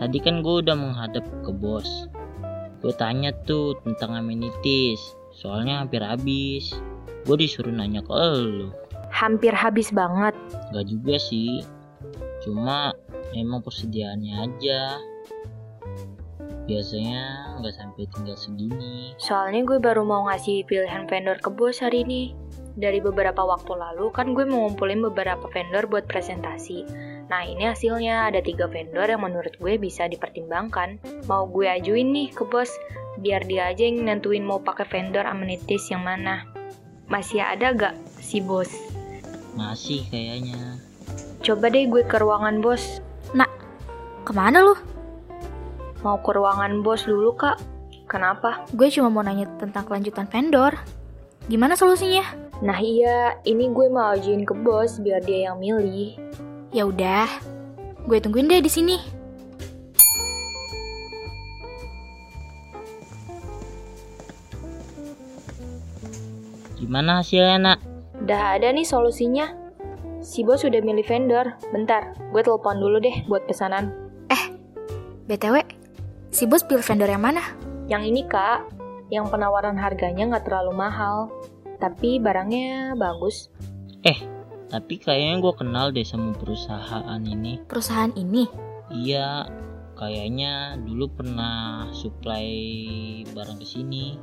Tadi kan gue udah menghadap ke bos. Gue tanya tuh tentang amenities, soalnya hampir habis. Gue disuruh nanya ke lo. Hampir habis banget. Gak juga sih, cuma emang persediaannya aja. Biasanya nggak sampai tinggal segini. Soalnya gue baru mau ngasih pilihan vendor ke bos hari ini. Dari beberapa waktu lalu kan gue mau ngumpulin beberapa vendor buat presentasi. Nah ini hasilnya ada tiga vendor yang menurut gue bisa dipertimbangkan. Mau gue ajuin nih ke bos, biar dia aja yang nentuin mau pakai vendor amenities yang mana. Masih ada gak si bos? Masih kayaknya. Coba deh gue ke ruangan bos. Ke mana lu? Mau ke ruangan bos dulu kak. Kenapa? Gue cuma mau nanya tentang kelanjutan vendor. Gimana solusinya? Nah iya, ini gue mau ajuin ke bos biar dia yang milih. Ya udah, gue tungguin deh di sini. Gimana hasilnya nak? Udah ada nih solusinya. Si bos udah milih vendor. Bentar, gue telepon dulu deh buat pesanan. BTW, si bos pilih vendor yang mana? Yang ini kak, yang penawaran harganya nggak terlalu mahal. Tapi barangnya bagus. Tapi kayaknya gue kenal deh sama perusahaan ini. Perusahaan ini? Iya, kayaknya dulu pernah supply barang ke sini.